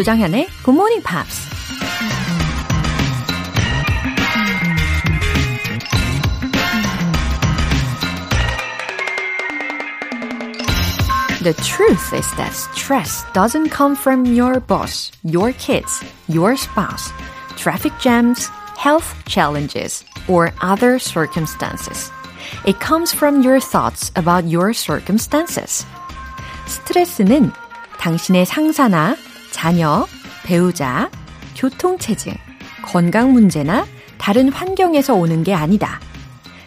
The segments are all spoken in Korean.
조장현의 Good Morning Pops. The truth is that stress doesn't come from your boss, your kids, your spouse, traffic jams, health challenges, or other circumstances. It comes from your thoughts about your circumstances. 스트레스는 당신의 상사나 자녀, 배우자, 교통체증, 건강 문제나 다른 환경에서 오는 게 아니다.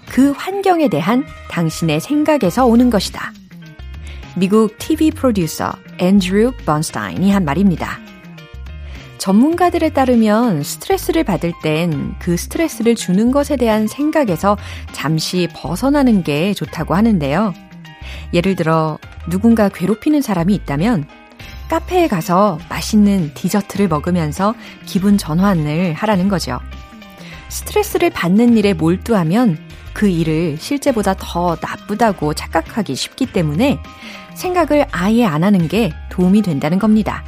그 환경에 대한 당신의 생각에서 오는 것이다. 미국 TV 프로듀서 앤드류 번스타인이 한 말입니다. 전문가들에 따르면 스트레스를 받을 땐 그 스트레스를 주는 것에 대한 생각에서 잠시 벗어나는 게 좋다고 하는데요. 예를 들어 누군가 괴롭히는 사람이 있다면 카페에 가서 맛있는 디저트를 먹으면서 기분 전환을 하라는 거죠. 스트레스를 받는 일에 몰두하면 그 일을 실제보다 더 나쁘다고 착각하기 쉽기 때문에 생각을 아예 안 하는 게 도움이 된다는 겁니다.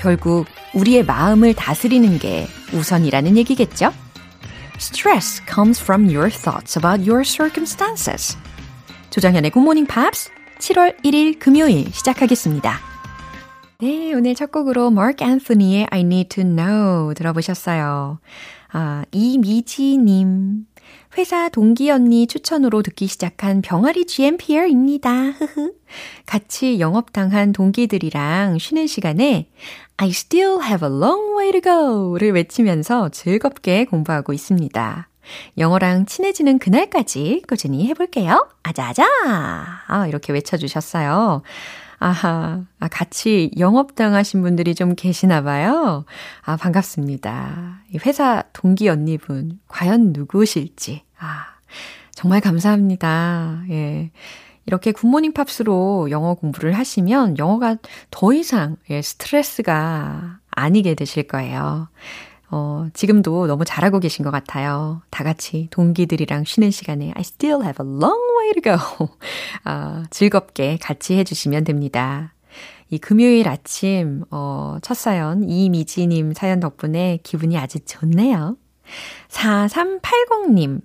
결국 우리의 마음을 다스리는 게 우선이라는 얘기겠죠? Stress comes from your thoughts about your circumstances. 조정현의 Good Morning Pops 7월 1일 금요일 시작하겠습니다. 네, 오늘 첫 곡으로 Mark Anthony의 I Need to Know 들어보셨어요. 아, 이미지님. 회사 동기 언니 추천으로 듣기 시작한 병아리 GMPR입니다. 흐흐. 같이 영업당한 동기들이랑 쉬는 시간에 I still have a long way to go를 외치면서 즐겁게 공부하고 있습니다. 영어랑 친해지는 그날까지 꾸준히 해볼게요. 아자아자! 아, 이렇게 외쳐주셨어요. 아하, 아, 같이 영업당하신 분들이 좀 계시나 봐요. 아, 반갑습니다. 이 회사 동기 언니분, 과연 누구실지. 아, 정말 감사합니다. 예. 이렇게 굿모닝 팝스로 영어 공부를 하시면 영어가 더 이상 예, 스트레스가 아니게 되실 거예요. 어, 지금도 너무 잘하고 계신 것 같아요. 다 같이 동기들이랑 쉬는 시간에 I still have a long way to go. 아, 즐겁게 같이 해주시면 됩니다. 이 금요일 아침, 어, 첫 사연, 이미지님 사연 덕분에 기분이 아주 좋네요. 4380님,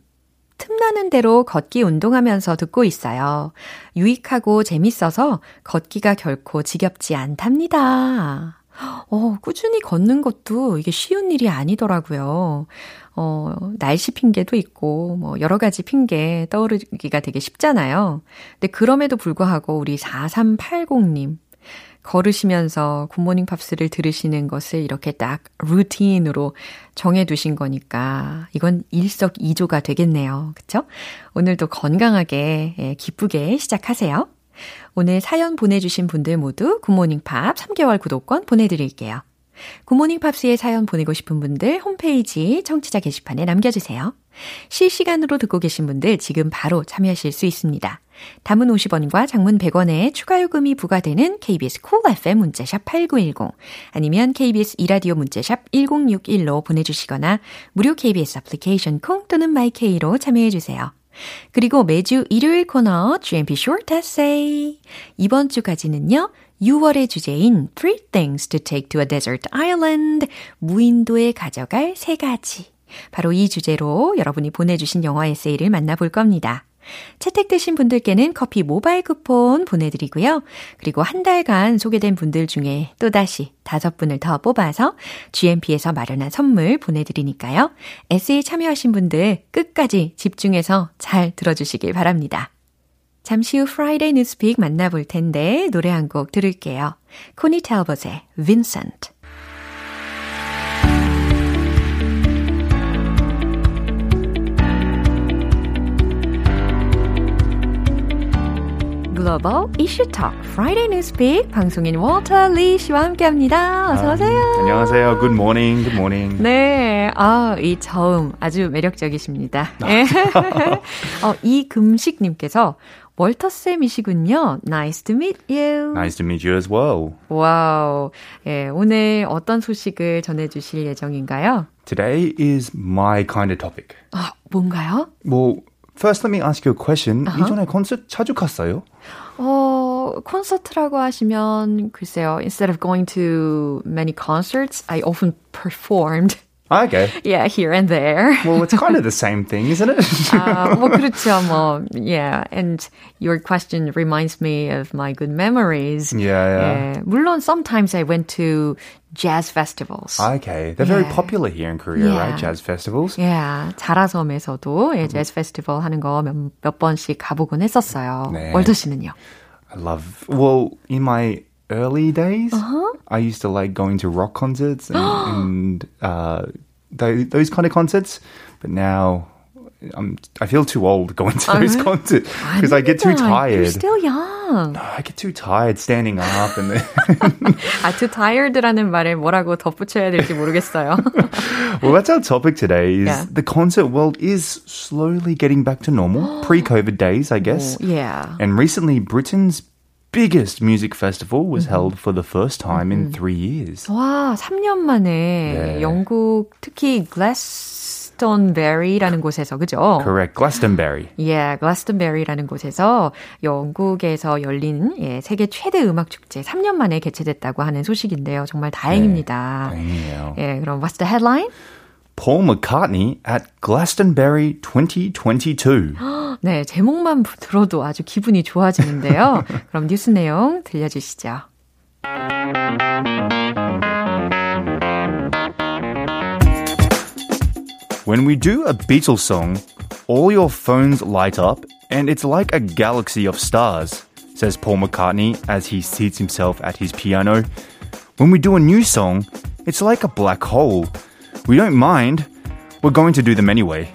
틈나는 대로 걷기 운동하면서 듣고 있어요. 유익하고 재밌어서 걷기가 결코 지겹지 않답니다. 어, 꾸준히 걷는 것도 이게 쉬운 일이 아니더라고요. 어, 날씨 핑계도 있고, 뭐, 여러 가지 핑계 떠오르기가 되게 쉽잖아요. 근데 그럼에도 불구하고 우리 4380님, 걸으시면서 굿모닝 팝스를 들으시는 것을 이렇게 딱 루틴으로 정해두신 거니까 이건 일석이조가 되겠네요. 그쵸? 오늘도 건강하게, 예, 기쁘게 시작하세요. 오늘 사연 보내주신 분들 모두 굿모닝 팝스 3개월 구독권 보내드릴게요. 굿모닝 팝스에 사연 보내고 싶은 분들 홈페이지 청취자 게시판에 남겨주세요. 실시간으로 듣고 계신 분들 지금 바로 참여하실 수 있습니다. 단문 50원과 장문 100원에 추가 요금이 부과되는 KBS cool FM 문자샵 8910 아니면 KBS 2라디오 문자샵 1061로 보내주시거나 무료 KBS 애플리케이션 콩 또는 마이케이로 참여해주세요. 그리고 매주 일요일 코너 GMP Short Essay. 이번 주까지는요. 6월의 주제인 Three Things to Take to a Desert Island. 무인도에 가져갈 세 가지. 바로 이 주제로 여러분이 보내주신 영어 에세이를 만나볼 겁니다. 채택되신 분들께는 커피 모바일 쿠폰 보내드리고요. 그리고 한 달간 소개된 분들 중에 또다시 다섯 분을 더 뽑아서 GMP에서 마련한 선물 보내드리니까요. 에세이 참여하신 분들 끝까지 집중해서 잘 들어주시길 바랍니다. 잠시 후 Friday News Pick 만나볼 텐데 노래 한 곡 들을게요. 코니 탤벗의 Vincent. 글로벌 이슈 톡 Friday News Pick 방송인 워터 리 씨와 함께합니다. 어서 오세요. 아, 안녕하세요. Good morning. Good morning. 네, 아, 이 저음 아주 매력적이십니다. 네. 어, 이금식 님께서 월터 쌤이시군요. Nice to meet you. Nice to meet you as well. 와우. 예, 오늘 어떤 소식을 전해 주실 예정인가요? Today is my kind of topic. 아, 뭔가요? Well, first let me ask you a question. Uh-huh. 이전에 콘서트 자주 갔어요? 어, 콘서트라고 하시면 글쎄요. Instead of going to many concerts, I often performed. Okay. Yeah, here and there. Well, it's kind of the same thing, isn't it? 아, 뭐 그렇죠. 뭐 yeah. And your question reminds me of my good memories. Yeah, yeah. 예, 물론 sometimes I went to jazz festivals. okay. They're very Yeah. popular here in Korea, Yeah. right? Jazz festivals. 예, 자라섬에서도 예, 재즈 페스티벌 하는 거 몇 몇 번씩 가보곤 했었어요. 네. 월더 씨는요? I love. Well, in my early days, Uh-huh. I used to like going to rock concerts and, and uh, those, those kind of concerts. But now, I'm I feel too old going to those concerts because I get too 아닙니다. You're tired. still young. I get too tired standing up and then, 아, too tired라는 말에 뭐라고 덧붙여야 될지 모르겠어요. well that's our topic today is Yeah. the concert world is slowly getting back to normal pre-covid days I guess yeah. and recently Britain's biggest music festival Mm-hmm. was held for the first time in 3 years 와, 3년 만에 네. 영국 특히 글래스턴베리라는 곳에서 그죠? correct Glastonbury 예, 글래스턴베리라는 곳에서 영국에서 열린 예, 세계 최대 음악 축제 3년 만에 개최됐다고 하는 소식인데요. 정말 다행입니다. 다행이에요. 예, 그럼 what's the headline? Paul McCartney at Glastonbury 2022 네, 제목만 들어도 아주 기분이 좋아지는데요. 그럼 뉴스 내용 들려주시죠. When we do a Beatles song, all your phones light up and it's like a galaxy of stars, says Paul McCartney as he seats himself at his piano. When we do a new song, it's like a black hole. We don't mind. We're going to do them anyway.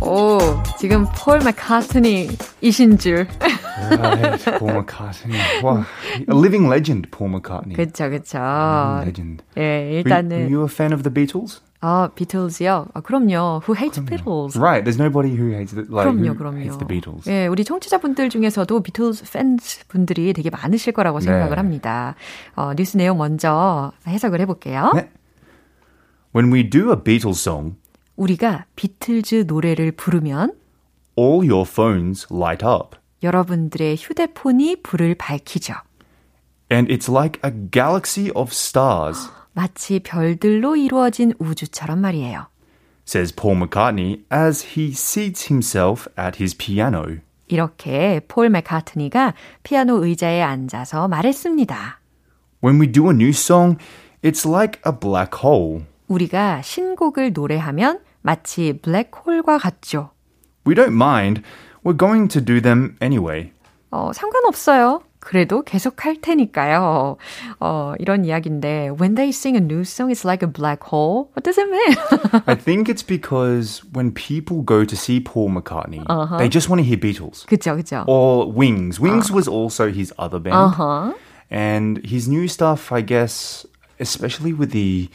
오, 지금 폴 맥카트니이신 줄. Paul McCartney. Wow. A living legend, Paul McCartney. 그쵸, 그쵸. legend. 예, Were you, 일단은, were you a fan of the Beatles? 아, 비틀즈요? 아, 그럼요. Who hates Beatles? Right, there's nobody who hates the, like, 그럼요, who 그럼요. hates the Beatles. 예, 우리 청취자분들 중에서도 비틀즈 팬스 분들이 되게 많으실 거라고 생각을 합니다. 어, 뉴스 내용 먼저 해석을 해볼게요. 네. When we do a Beatles song, 우리가 비틀즈 노래를 부르면 all your phones light up. 여러분들의 휴대폰이 불을 밝히죠. And it's like a galaxy of stars, 마치 별들로 이루어진 우주처럼 말이에요. says Paul McCartney as he seats himself at his piano. 이렇게 폴 맥카트니가 피아노 의자에 앉아서 말했습니다. When we do a new song, it's like a black hole. 우리가 신곡을 노래하면 마치 블랙홀과 같죠. We don't mind. We're going to do them anyway. 어, 상관없어요. 그래도 계속 할 테니까요. 어, 이런 이야기인데, when they sing a new song, it's like a black hole. What does it mean? I think it's because when people go to see Paul McCartney, they just want to hear Beatles. 그쵸, 그쵸. Or Wings. Wings was also his other band. Uh-huh. And his new stuff, I guess, especially with the,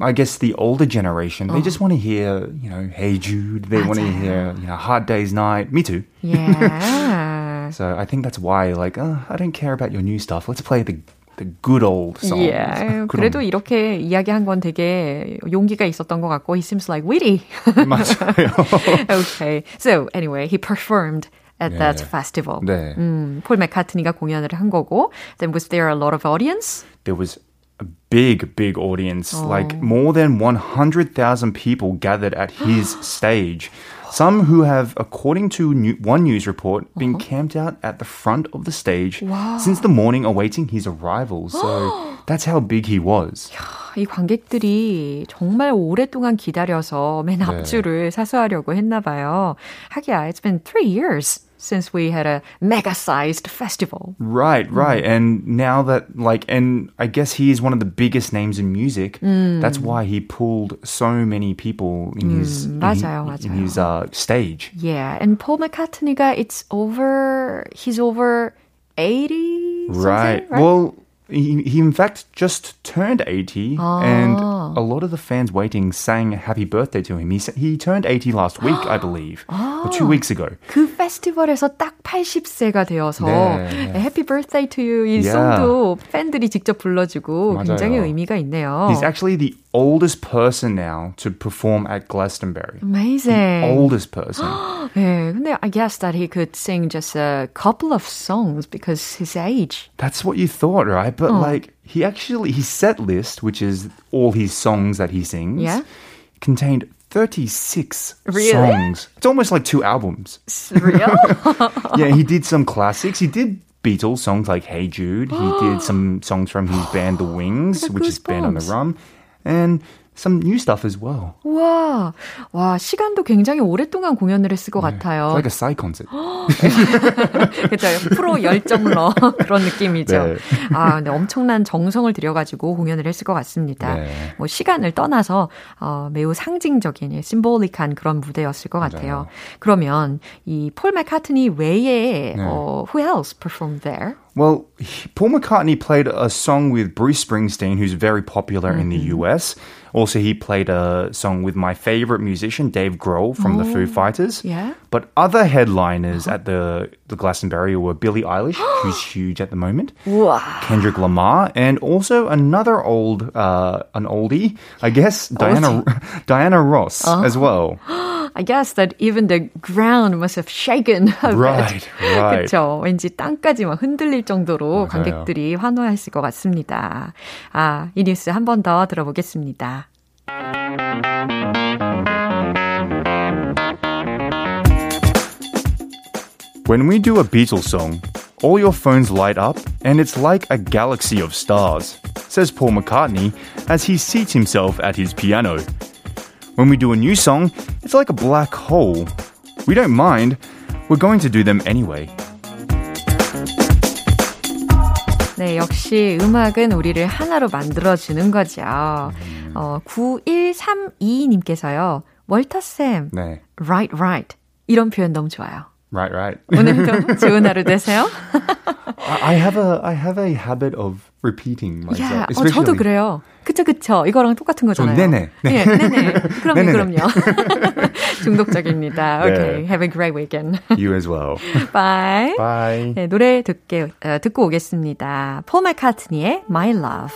I guess the older generation, they just want to hear, you know, Hey Jude. They want to 맞아요. hear, you know, Hard Day's Night. Me too. Yeah. So I think that's why, like, uh, I don't care about your new stuff. Let's play the the good old songs. Yeah. 그럼- 그래도 이렇게 이야기한 건 되게 용기가 있었던 것 같고, he seems like witty. 맞아요. okay. So, anyway, he performed at that 네. festival. 네. 음, 폴 맥카트니가 공연을 한 거고, then was there a lot of audience? there was a big, big audience. Oh. Like more than 100,000 people gathered at his stage. Some who have, according to new, one news report, been Uh-huh. camped out at the front of the stage since the morning awaiting his arrival. So that's how big he was. 이 관객들이 정말 오랫동안 기다려서 맨 앞줄을 사수하려고 했나 봐요. 하기야, it's been three years since we had a mega-sized festival. Right, right. And now that, like, and I guess he is one of the biggest names in music. That's why he pulled so many people in his, in, 맞아요, in 맞아요. his uh, stage. Yeah, and Paul McCartney가 it's over, he's over 80 something, Right. Well, he, he in fact just turned 80, and a lot of the fans waiting sang happy birthday to him. He, sa- he turned 80 last week, I believe, or two weeks ago. 그 페스티벌에서 딱 80세가 되어서 네. Happy Birthday to You 이 yeah. 송도 팬들이 직접 불러주고 맞아요. 굉장히 의미가 있네요. He's actually the oldest person now to perform at Glastonbury. Amazing. The oldest person. yeah, I guess that he could sing just a couple of songs because his age. That's what you thought, right? But oh. like he actually his set list, which is all his songs that he sings, yeah? contained 36 really? songs. It's almost like two albums. Real? yeah, he did some classics. He did Beatles songs like Hey Jude. He did some songs from his band The Wings, which is Band on the Rum. And some new stuff as well. 와, 와 시간도 굉장히 오랫동안 공연을 했을 것 네, 같아요. It's like a side concert. 그렇죠. 프로 열정러 그런 느낌이죠. 네. 아, 근데 엄청난 정성을 들여가지고 공연을 했을 것 같습니다. 네. 뭐 시간을 떠나서 어, 매우 상징적인, 심볼릭한 그런 무대였을 것 맞아요. 같아요. 그러면 이 폴 맥카트니 외에 네. 어, who else performed there? Well, Paul McCartney played a song with Bruce Springsteen, who's very popular mm-hmm. in the mm-hmm. US. Also, he played a song with my favorite musician, Dave Grohl from oh, the Foo oh, Fighters. Yeah. But other headliners uh-huh. at the, the Glastonbury were Billie Eilish, who's huge at the moment, wow. Kendrick Lamar, and also another old, uh, an oldie, I guess, Diana, Diana Ross uh-huh. as well. I guess that even the ground must have shaken a right, bit. right. 그렇죠. 왠지 땅까지 막 흔들릴 정도로 맞아요. 관객들이 환호했을 것 같습니다. 아, 이 뉴스 한 번 더 들어보겠습니다. When we do a Beatles song, all your phones light up and it's like a galaxy of stars, says Paul McCartney as he seats himself at his piano. When we do a new song, it's like a black hole. We don't mind. We're going to do them anyway. 네, 역시 음악은 우리를 하나로 만들어주는 거죠. 어, 9132님께서요. 월터쌤, 네. right, right. 이런 표현 너무 좋아요. Right, right. 오늘도 좋은 하루 되세요. I have a I have a habit of repeating myself. Yeah, 어, 저도 그래요. 그쵸, 그쵸. 이거랑 똑같은 거잖아요. 네네. 네, 예, 네네. 그럼요, 네네. 그럼요. 중독적입니다. 네. Okay, have a great weekend. You as well. Bye. Bye. 네, 노래 듣게, 어, 듣고 오겠습니다. 폴 맥카트니의 My Love.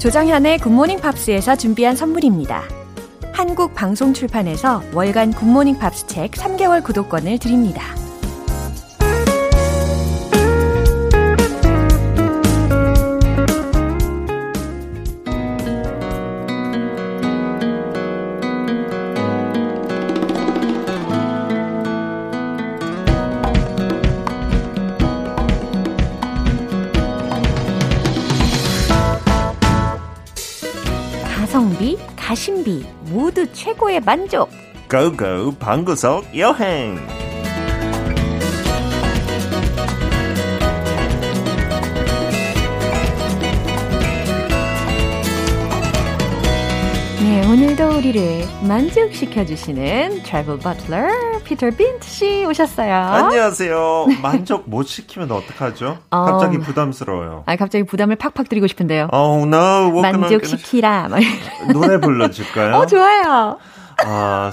조정현의 굿모닝 팝스에서 준비한 선물입니다. 한국 방송 출판에서 월간 굿모닝 팝스 책 3개월 구독권을 드립니다. 가성비, 가심비 최고의 만족. 고고 방구석 여행. 네, 오늘도 우리를 만족시켜 주시는 트래블 버틀러 피터 빈트 씨 오셨어요. 안녕하세요. 만족 못 시키면 어떡하죠? 어, 갑자기 부담스러워요. 아, 갑자기 부담을 팍팍 드리고 싶은데요. Oh no. 만족시키라. 노래 불러 줄까요? 어, 좋아요. 아,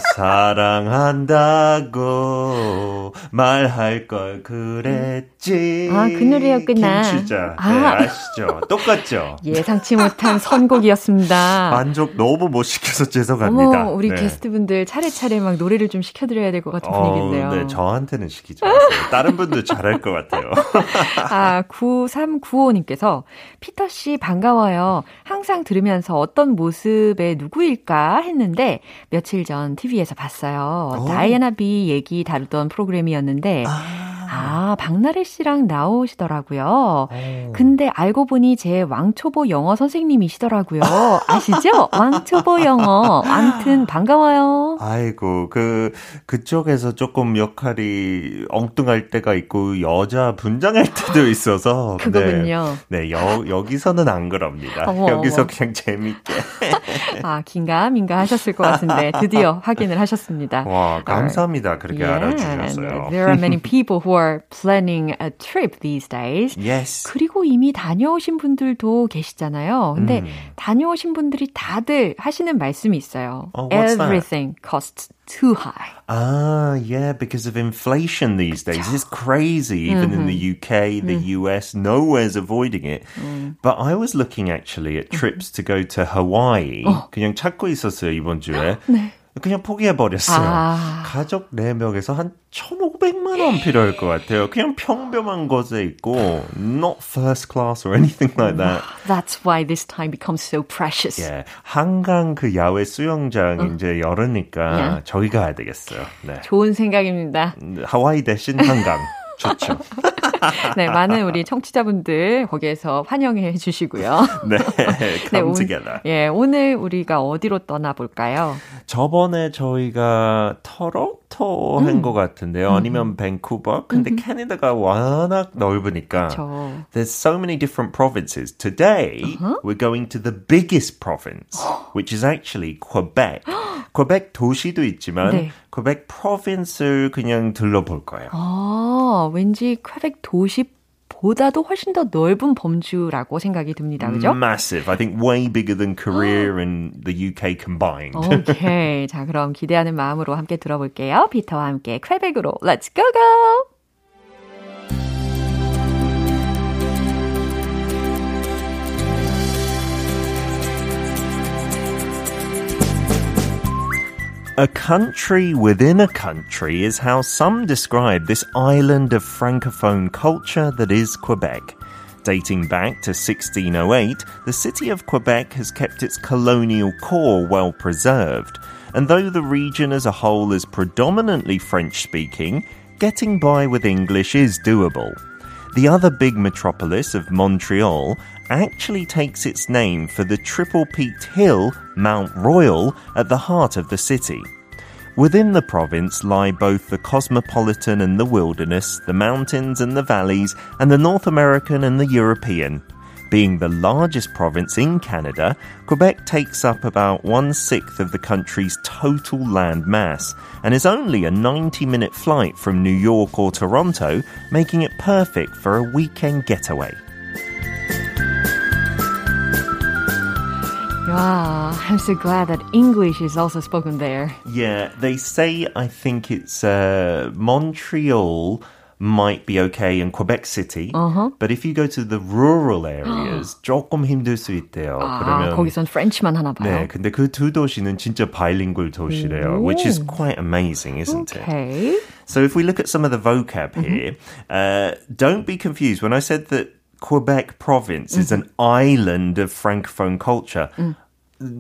사랑한다고 말할 걸 그랬지. 아, 그 노래였구나. 김추자. 아. 네, 아시죠? 똑같죠? 예상치 못한 선곡이었습니다. 만족 너무 못 시켜서 죄송합니다. 어머, 우리 네. 게스트분들 차례차례 막 노래를 좀 시켜드려야 될 것 같은 어, 분위기인데요. 네, 저한테는 시키지 마세요. 다른 분들 잘할 것 같아요. 아, 9395님께서 피터 씨 반가워요. 항상 들으면서 어떤 모습의 누구일까 했는데 며칠 며칠 전 TV에서 봤어요. 오. 다이애나 비 얘기 다루던 프로그램이었는데, 아, 아 박나래 씨랑 나오시더라고요. 오. 근데 알고 보니 제 왕초보 영어 선생님이시더라고요. 아시죠? 왕초보 영어. 암튼 반가워요. 아이고, 그, 그쪽에서 조금 역할이 엉뚱할 때가 있고, 여자 분장할 때도 있어서. 그거군요. 네, 네 여, 여기서는 안 그럽니다. 어머, 여기서 어머. 그냥 재밌게. 아, 긴가 민가 하셨을 것 같은데, 드디어 확인을 하셨습니다. 와, 감사합니다. 그렇게 yeah, 알아주셨어요. There are many people who are planning a trip these days. Yes. 그리고 이미 다녀오신 분들도 계시잖아요. 근데 음. 다녀오신 분들이 다들 하시는 말씀이 있어요. Oh, Everything that? costs too high. Ah, yeah, because of inflation these days. It's crazy, even mm-hmm. in the UK, the mm. US, nowhere's avoiding it. Mm. But I was looking actually at trips to go to Hawaii. 어. 그냥 찾고 있었어요, 이번 주에. 네. 그냥 포기해버렸어요. 아. 가족 4명에서 한 1,500만 원 필요할 것 같아요. 그냥 평범한 곳에 있고, not first class or anything like that. That's why this time becomes so precious. 예, 한강 그 야외 수영장 어. 이제 열으니까 yeah. 저기 가야 되겠어요. 네. 좋은 생각입니다. 하와이 대신 한강. 좋죠. 네, 많은 우리 청취자분들 거기에서 환영해 주시고요. 네, come 네, together. 오, 예, 오늘 우리가 어디로 떠나볼까요? 저번에 저희가 토론토 음. 한것 같은데요. 음. 아니면 밴쿠버. 근데 음. 캐나다가 워낙 넓으니까 그쵸. there's so many different provinces. Today, uh-huh. we're going to the biggest province, which is actually Quebec. Quebec 도시도 있지만 네. Quebec province를 그냥 들러볼 거예요. 아, 왠지 퀘벡 도시 보다도 훨씬 더 넓은 범주라고 생각이 듭니다. 그죠? Massive. I think way bigger than Korea and the UK combined. 오케이. 자, 그럼 기대하는 마음으로 함께 들어볼게요. 피터와 함께 퀘벡으로 Let's go go! A country within a country is how some describe this island of francophone culture that is Quebec. Dating back to 1608, the city of Quebec has kept its colonial core well preserved, and though the region as a whole is predominantly French speaking, getting by with English is doable. The other big metropolis of Montreal actually takes its name for the triple peaked hill, Mount Royal, at the heart of the city. Within the province lie both the cosmopolitan and the wilderness, the mountains and the valleys, and the North American and the European. Being the largest province in Canada, Quebec takes up about one sixth of the country's total land mass and is only a 90 minute flight from New York or Toronto, making it perfect for a weekend getaway. Wow, I'm so glad that English is also spoken there. Yeah, they say I think it's uh, Montreal might be okay in Quebec City. Uh-huh. But if you go to the rural areas, 조금 힘들 수 있대요. 아, 그러면 거기선 French만 하나 봐요. 네, 근데 그 두 도시는 진짜 bilingual 도시래요, which is quite amazing, isn't okay. it? So if we look at some of the vocab mm-hmm. here, uh, don't be confused. When I said that Quebec province mm-hmm. is an island of francophone culture. Mm.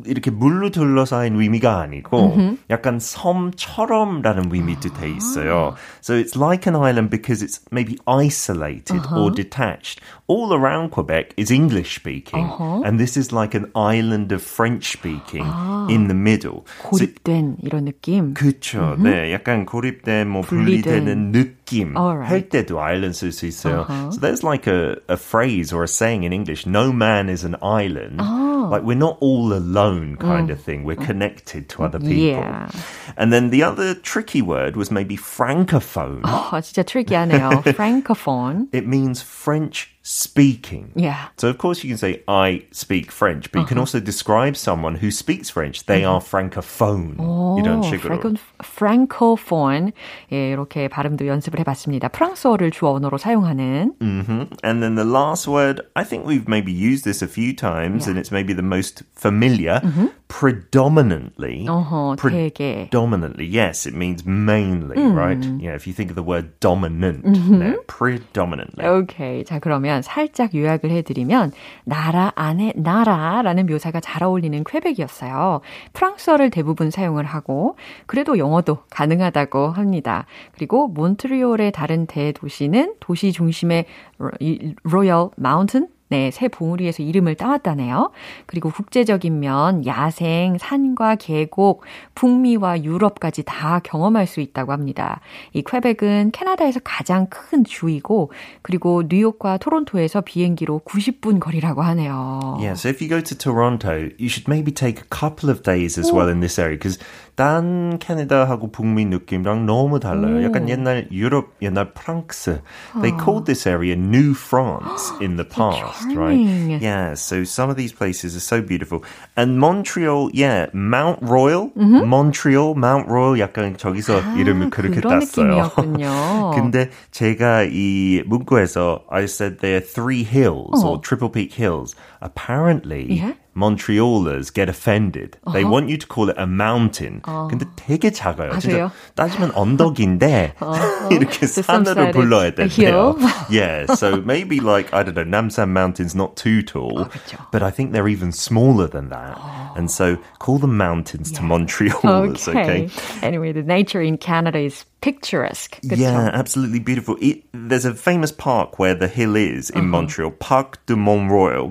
이렇게 물로 둘러싸인 의미가 아니고 mm-hmm. 약간 섬처럼라는 의미도 돼 있어요. So it's like an island because it's maybe isolated uh-huh. or detached. All around Quebec is English speaking, uh-huh. and this is like an island of French speaking 아, in the middle. 고립된 so, 이런 느낌. 그렇죠. Mm-hmm. 네, 약간 고립된 뭐 분리되는 느낌 right. 할 때도 island 쓸 수 있어요. Uh-huh. So there's like a, a phrase or a saying in English: "No man is an island." Oh. Like we're not all alone, kind mm. of thing. We're connected to other people. Yeah. And then the other tricky word was maybe francophone. Oh, 진짜 tricky,하네요. francophone. It means French speaking. Yeah. So of course you can say I speak French, but uh-huh. you can uh-huh. also describe someone who speaks French. They uh-huh. are francophone. 오, 이런 식으로. francophone. 예, 이렇게 발음도 연습을 해봤습니다. 프랑스어를 주 언어로 사용하는. Mm-hmm. And then the last word, I think we've maybe used this a few times, yeah. and it's maybe the most familiar. Mm-hmm. Predominantly. Uh-huh, predominantly. Yes, it means mainly, mm. right? Yeah, if you think of the word dominant, mm-hmm. no, predominantly. Okay. 자, 그러면 살짝 요약을 해드리면 나라 안에 나라라는 묘사가 잘 어울리는 퀘벡이었어요. 프랑스어를 대부분 사용을 하고 그래도 영어도 가능하다고 합니다. 그리고 몬트리올의 다른 대도시는 도시 중심의 로열 마운틴 네, 새 봉우리에서 이름을 따왔다네요. 그리고 국제적인 면, 야생, 산과 계곡, 북미와 유럽까지 다 경험할 수 있다고 합니다. 이 퀘벡은 캐나다에서 가장 큰 주이고, 그리고 뉴욕과 토론토에서 비행기로 90분 거리라고 하네요. Yeah, so if you go to Toronto, you should maybe take a couple of days as well in this area because 딴 캐나다하고 북미 느낌이랑 너무 달라요. 약간 옛날 유럽, 옛날 프랑스. They called this area New France in the past, right? Yeah, so some of these places are so beautiful. And Montreal, yeah, Mount Royal, Montreal, Mount Royal 약간 저기서 이름을 그렇게 그런 땄어요. 느낌이었군요. 근데 제가 이 문구에서 I said there are three hills or triple peak hills. Apparently, Yeah. Montrealers get offended. They want you to call it a mountain. 근데 되게 작아요. 아, 진짜 그래요? 따지면 언덕인데 이렇게 So some 산으로 said 불러야 it's a 된대요. hill. yeah, so maybe like I don't know, Namsan Mountain's not too tall, 그렇죠. but I think they're even smaller than that. And so call them mountains to Montrealers, okay? Anyway, the nature in Canada is picturesque. 그쵸? Yeah, absolutely beautiful. It, there's a famous park where the hill is Uh-huh. in Montreal, Parc de Mont Royal,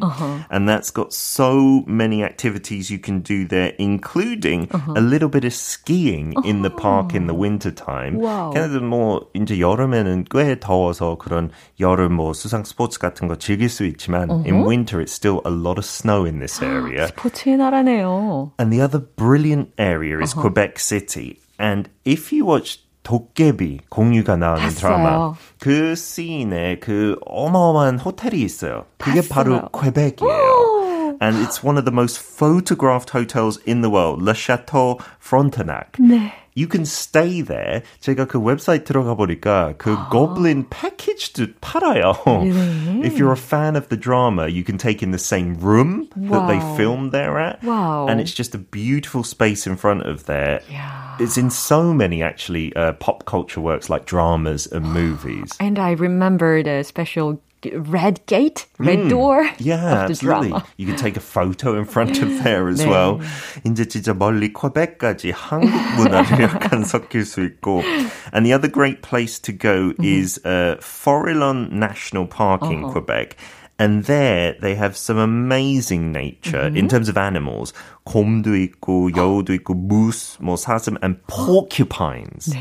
and that's got so many activities you can do there, including Uh-huh. a little bit of skiing in the park in the winter time. Wow. 캐나다 뭐 이제 여름에는 꽤 더워서 그런 여름 뭐 수상 스포츠 같은 거 즐길 수 있지만 Uh-huh. in winter it's still a lot of snow in this area. 스포츠의 나라네요. And the other brilliant area Uh-huh. is Quebec City. And if you watch 도깨비 공유가 나오는 봤어요. 드라마 그 씬에 그 어마어마한 호텔이 있어요. 그게 바로 봤어요. 퀘벡이에요. And it's one of the most photographed hotels in the world, Le Chateau Frontenac. 네. You can stay there. 제가 그 웹사이트 들어가 보니까 그 고블린 패키지도 팔아요. If you're a fan of the drama, you can take in the same room that they Wow. filmed there at. Wow. And it's just a beautiful space in front of there. Yeah. It's in so many actually uh, pop culture works like dramas and movies. And I remember the special red gate, red door Mm. Yeah, of the absolutely. drama. You can take a photo in front of there as 네. well. 이제 진짜 멀리 퀘벡까지 한국 문화를 약간 섞일 수 있고. And the other great place to go is uh, Forillon National Park in Quebec. And there they have some amazing nature in terms of animals. 곰도 있고 여우도 있고 moose, 뭐 사슴 and porcupines.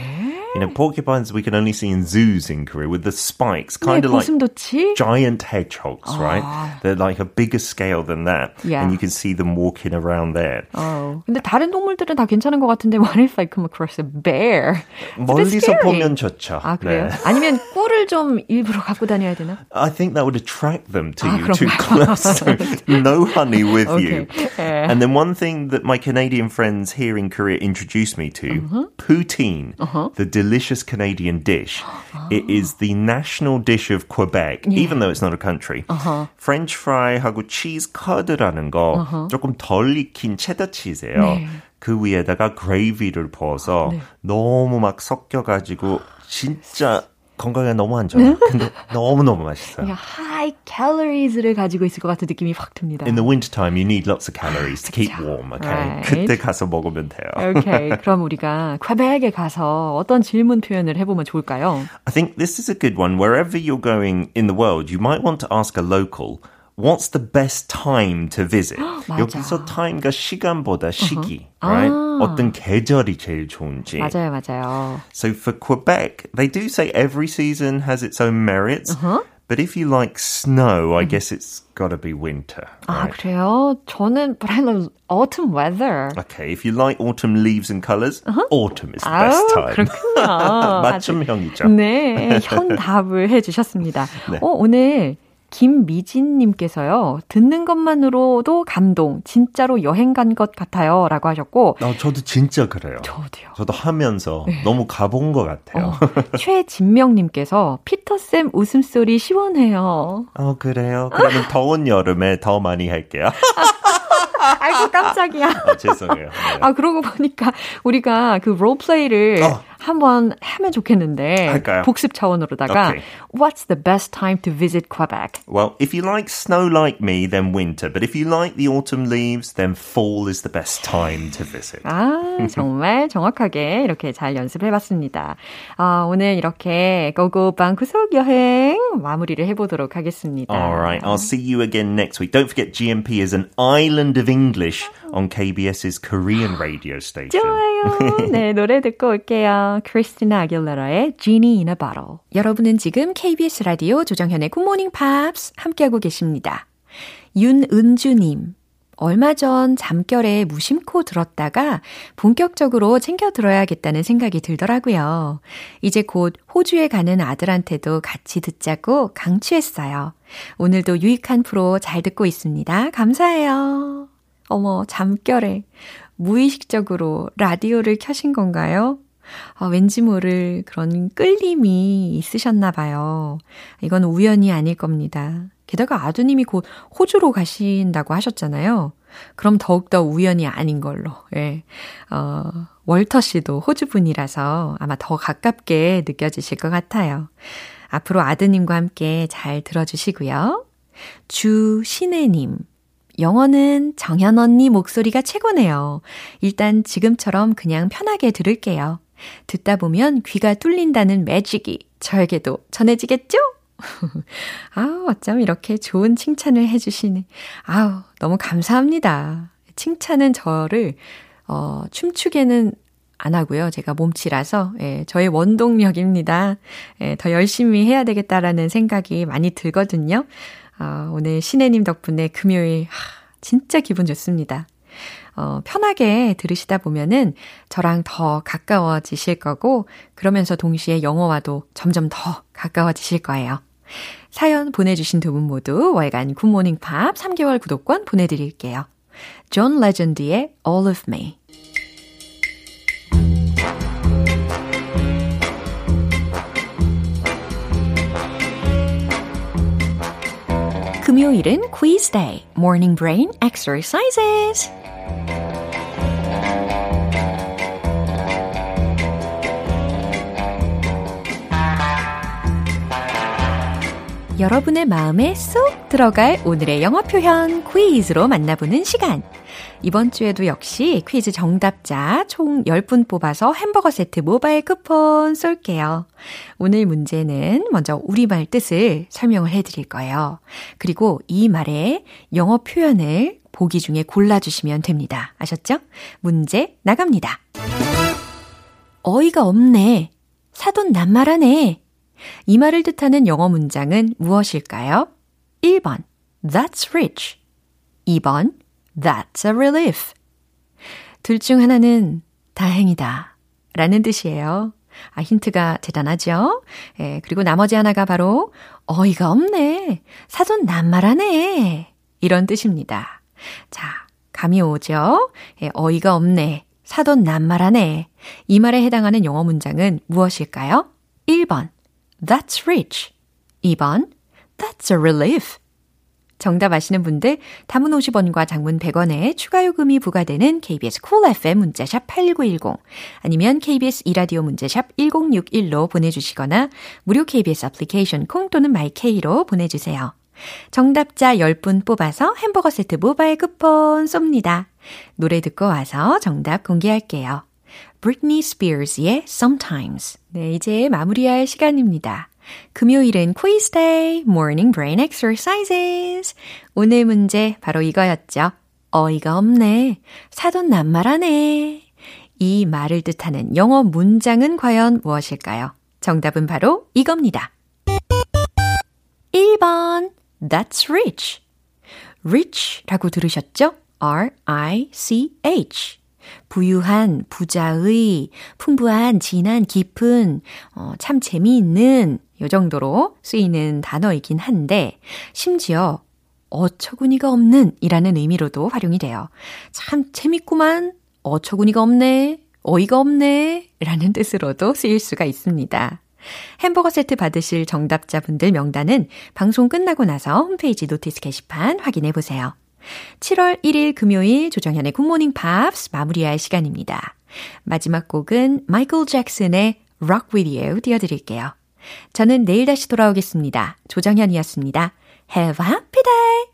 You know, porcupines we can only see in zoos in Korea with the spikes, 네, kind of like 고슴도치. giant hedgehogs, right? They're like a bigger scale than that. Yeah. And you can see them walking around there. 어, 근데 다른 동물들은 다 괜찮은 것 같은데 what if I come across a bear? It's a bit 멀리서 scary. 보면 좋죠. 아 그래요? 네. 아니면 꿀을 좀 일부러 갖고 다녀야 되나? I think that would attract them to 아, you too 그런가요? close. So no honey with you. Okay. 예. And then one thing that my Canadian friends here in Korea introduced me to, Uh-huh. poutine, the delicious Canadian dish. It is the national dish of Quebec, even though it's not a country. Uh-huh. French fry하고 cheese curd라는 거 조금 덜 익힌 체더 치즈예요. 네. 그 위에다가 그레이비를 부어서 너무 막 섞여가지고 진짜 건강에 너무 안 좋아요. 근데 너무너무 맛있어요. 그냥 high calories를 가지고 있을 것 같은 느낌이 확 듭니다. In the wintertime, you need lots of calories to keep 그쵸. warm, okay? Right. 그때 가서 먹으면 돼요. 오케이. 그럼 우리가 퀘벡에 가서 어떤 질문 표현을 해보면 좋을까요? I think this is a good one. Wherever you're going in the world, you might want to ask a local, what's the best time to visit? 맞아. 여기서 time가 시간보다 시기, right? 어떤 계절이 제일 좋은지. 맞아요, 맞아요. So for Quebec, they do say every season has its own merits. But if you like snow, I guess it's got to be winter. 아, Right? 그래요? 저는 but I love autumn weather. Okay, if you like autumn leaves and colors, autumn is the 아우, best time. 그렇군요. 맞춤형이죠. 네, 현답을 해주셨습니다. 네. 어, 오늘 김미진님께서요, 듣는 것만으로도 감동, 진짜로 여행 간 것 같아요. 라고 하셨고, 어, 저도 진짜 그래요. 저도요. 저도 하면서 너무 가본 것 같아요. 어, 최진명님께서 피터쌤 웃음소리 시원해요. 어, 그래요? 그러면 더운 여름에 더 많이 할게요. 아이고, 깜짝이야. 아, 죄송해요. 네. 아, 그러고 보니까 우리가 그 롤플레이를 어. 한번 하면 좋겠는데. 할까요? 복습 차원으로다가 Okay. What's the best time to visit Quebec? Well, if you like snow like me, then winter. But if you like the autumn leaves, then fall is the best time to visit. 아, 정말 정확하게 이렇게 잘 연습해봤습니다. 아, 오늘 이렇게 고고방 구석 여행 마무리를 해보도록 하겠습니다. All right, I'll see you again next week. Don't forget GMP is an island of English on KBS's Korean radio station. 좋아요. 네, 노래 듣고 올게요. 크리스티나 아길레라의 Genie in a Bottle. 여러분은 지금 KBS 라디오 조정현의 굿모닝 팝스 함께하고 계십니다. 윤은주님. 얼마 전 잠결에 무심코 들었다가 본격적으로 챙겨 들어야겠다는 생각이 들더라고요. 이제 곧 호주에 가는 아들한테도 같이 듣자고 강추했어요. 오늘도 유익한 프로 잘 듣고 있습니다. 감사해요. 어머, 잠결에 무의식적으로 라디오를 켜신 건가요? 아, 왠지 모를 그런 끌림이 있으셨나 봐요. 이건 우연이 아닐 겁니다. 게다가 아드님이 곧 호주로 가신다고 하셨잖아요. 그럼 더욱더 우연이 아닌 걸로. 예. 어, 월터 씨도 호주 분이라서 아마 더 가깝게 느껴지실 것 같아요. 앞으로 아드님과 함께 잘 들어주시고요. 주신혜님. 영어는 정현 언니 목소리가 최고네요. 일단 지금처럼 그냥 편하게 들을게요. 듣다 보면 귀가 뚫린다는 매직이 저에게도 전해지겠죠? 아우, 어쩜 이렇게 좋은 칭찬을 해주시네. 아우, 너무 감사합니다. 칭찬은 저를, 어, 춤추게는 안 하고요. 제가 몸치라서, 예, 저의 원동력입니다. 예, 더 열심히 해야 되겠다라는 생각이 많이 들거든요. 어, 오늘 신혜님 덕분에 금요일, 하, 진짜 기분 좋습니다. 어, 편하게 들으시다 보면은 저랑 더 가까워지실 거고, 그러면서 동시에 영어와도 점점 더 가까워지실 거예요. 사연 보내주신 두 분 모두 월간 굿모닝 팝스 3개월 구독권 보내드릴게요. 존 레전드의 All of Me. 금요일은 quiz day, morning brain exercises. 여러분의 마음에 쏙 들어갈 오늘의 영어 표현 퀴즈로 만나보는 시간. 이번 주에도 역시 퀴즈 정답자 총 10분 뽑아서 햄버거 세트 모바일 쿠폰 쏠게요. 오늘 문제는 먼저 우리말 뜻을 설명을 해드릴 거예요. 그리고 이 말의 영어 표현을 보기 중에 골라주시면 됩니다. 아셨죠? 문제 나갑니다. 어이가 없네. 사돈 낱말하네. 이 말을 뜻하는 영어 문장은 무엇일까요? 1번, That's rich. 2번, That's a relief. 둘 중 하나는 다행이다. 라는 뜻이에요. 아, 힌트가 대단하죠? 예, 그리고 나머지 하나가 바로 어이가 없네. 사돈 낱말하네. 이런 뜻입니다. 자, 감이 오죠? 예, 어이가 없네. 사돈 남 말 하네. 이 말에 해당하는 영어 문장은 무엇일까요? 1번, That's rich. 2번, That's a relief. 정답 아시는 분들 단문 50원과 장문 100원에 추가 요금이 부과되는 KBS cool FM 문자샵 8910 아니면 KBS 2라디오 문자샵 1061로 보내주시거나 무료 KBS 애플리케이션 콩 또는 마이케이로 보내주세요. 정답자 10분 뽑아서 햄버거 세트 모바일 쿠폰 쏩니다. 노래 듣고 와서 정답 공개할게요. Britney Spears의 Sometimes. 네, 이제 마무리할 시간입니다. 금요일은 quiz day, morning brain exercises. 오늘 문제 바로 이거였죠. 어이가 없네. 사돈 낱말하네. 이 말을 뜻하는 영어 문장은 과연 무엇일까요? 정답은 바로 이겁니다. 1번, that's rich. rich라고 들으셨죠? R-I-C-H. 부유한, 부자의, 풍부한, 진한, 깊은, 어, 참 재미있는, 요 정도로 쓰이는 단어이긴 한데, 심지어, 어처구니가 없는 이라는 의미로도 활용이 돼요. 참 재밌구만, 어처구니가 없네, 어이가 없네, 라는 뜻으로도 쓰일 수가 있습니다. 햄버거 세트 받으실 정답자분들 명단은 방송 끝나고 나서 홈페이지 notice 게시판 확인해 보세요. 7월 1일 금요일 조정현의 굿모닝 팝스 마무리할 시간입니다. 마지막 곡은 마이클 잭슨의 Rock With You 띄워드릴게요. 저는 내일 다시 돌아오겠습니다. 조정현이었습니다. Have a happy day!